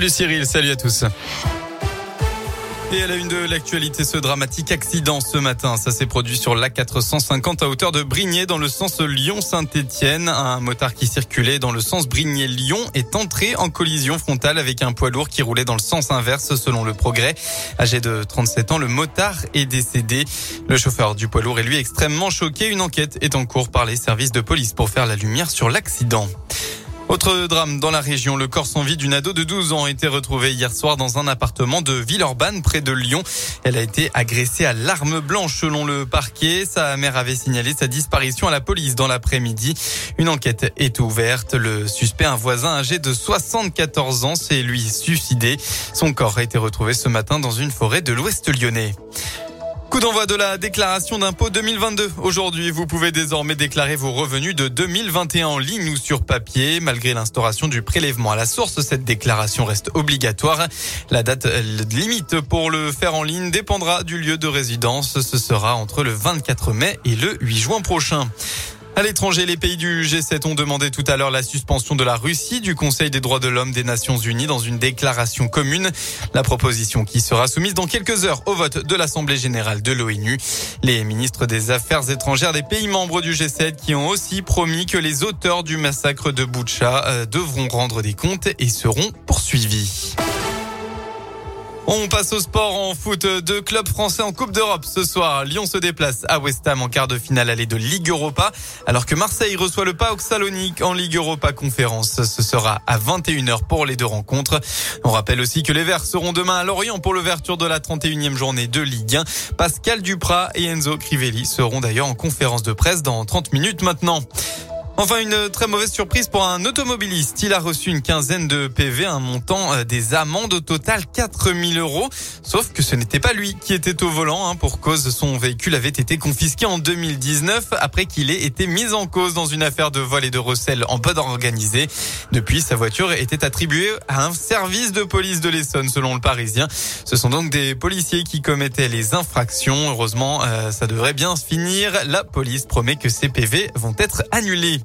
Salut Cyril, salut à tous. Et à la une de l'actualité, ce dramatique accident ce matin. Ça s'est produit sur l'A450 à hauteur de Brignais dans le sens Lyon-Saint-Etienne. Un motard qui circulait dans le sens Brignais-Lyon est entré en collision frontale avec un poids lourd qui roulait dans le sens inverse selon le progrès. Âgé de 37 ans, le motard est décédé. Le chauffeur du poids lourd est lui extrêmement choqué. Une enquête est en cours par les services de police pour faire la lumière sur l'accident. Autre drame dans la région, le corps sans vie d'une ado de 12 ans a été retrouvé hier soir dans un appartement de Villeurbanne près de Lyon. Elle a été agressée à l'arme blanche selon le parquet. Sa mère avait signalé sa disparition à la police dans l'après-midi. Une enquête est ouverte. Le suspect, un voisin âgé de 74 ans, s'est lui suicidé. Son corps a été retrouvé ce matin dans une forêt de l'ouest lyonnais. Coup d'envoi de la déclaration d'impôt 2022. Aujourd'hui, vous pouvez désormais déclarer vos revenus de 2021 en ligne ou sur papier. Malgré l'instauration du prélèvement à la source, cette déclaration reste obligatoire. La date limite pour le faire en ligne dépendra du lieu de résidence. Ce sera entre le 24 mai et le 8 juin prochain. À l'étranger, les pays du G7 ont demandé tout à l'heure la suspension de la Russie du Conseil des droits de l'homme des Nations Unies dans une déclaration commune. La proposition qui sera soumise dans quelques heures au vote de l'Assemblée générale de l'ONU. Les ministres des Affaires étrangères des pays membres du G7 qui ont aussi promis que les auteurs du massacre de Boucha euh, devront rendre des comptes et seront poursuivis. On passe au sport en foot. Deux clubs français en Coupe d'Europe ce soir. Lyon se déplace à West Ham en quart de finale allée de Ligue Europa, alors que Marseille reçoit le PAOK Salonique en Ligue Europa Conférence. Ce sera à 21h pour les deux rencontres. On rappelle aussi que les Verts seront demain à Lorient pour l'ouverture de la 31e journée de Ligue 1. Pascal Duprat et Enzo Crivelli seront d'ailleurs en conférence de presse dans 30 minutes maintenant. Enfin, une très mauvaise surprise pour un automobiliste. Il a reçu une quinzaine de PV, un montant euh, des amendes au total 4000 euros. Sauf que ce n'était pas lui qui était au volant. Hein, pour cause, son véhicule avait été confisqué en 2019 après qu'il ait été mis en cause dans une affaire de vol et de recel en bonne organisée. Depuis, sa voiture était attribuée à un service de police de l'Essonne, selon le Parisien. Ce sont donc des policiers qui commettaient les infractions. Heureusement, euh, ça devrait bien se finir. La police promet que ces PV vont être annulés.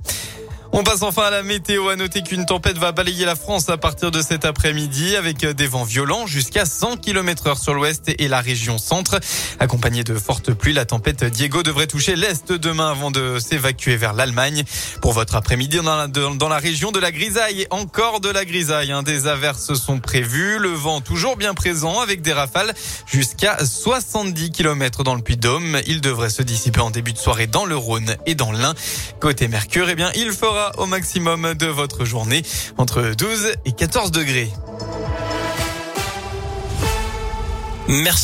On passe enfin à la météo. À noter qu'une tempête va balayer la France à partir de cet après-midi avec des vents violents jusqu'à 100 km heure sur l'ouest et la région centre. Accompagnée de fortes pluies, la tempête Diego devrait toucher l'est demain avant de s'évacuer vers l'Allemagne. Pour votre après-midi, dans la, région de la grisaille, encore de la grisaille. Hein. Des averses sont prévues. Le vent toujours bien présent avec des rafales jusqu'à 70 km dans le Puy-de-Dôme. Il devrait se dissiper en début de soirée dans le Rhône et dans l'Ain. Côté Mercure, eh bien, il fera au maximum de votre journée entre 12 et 14 degrés. Merci.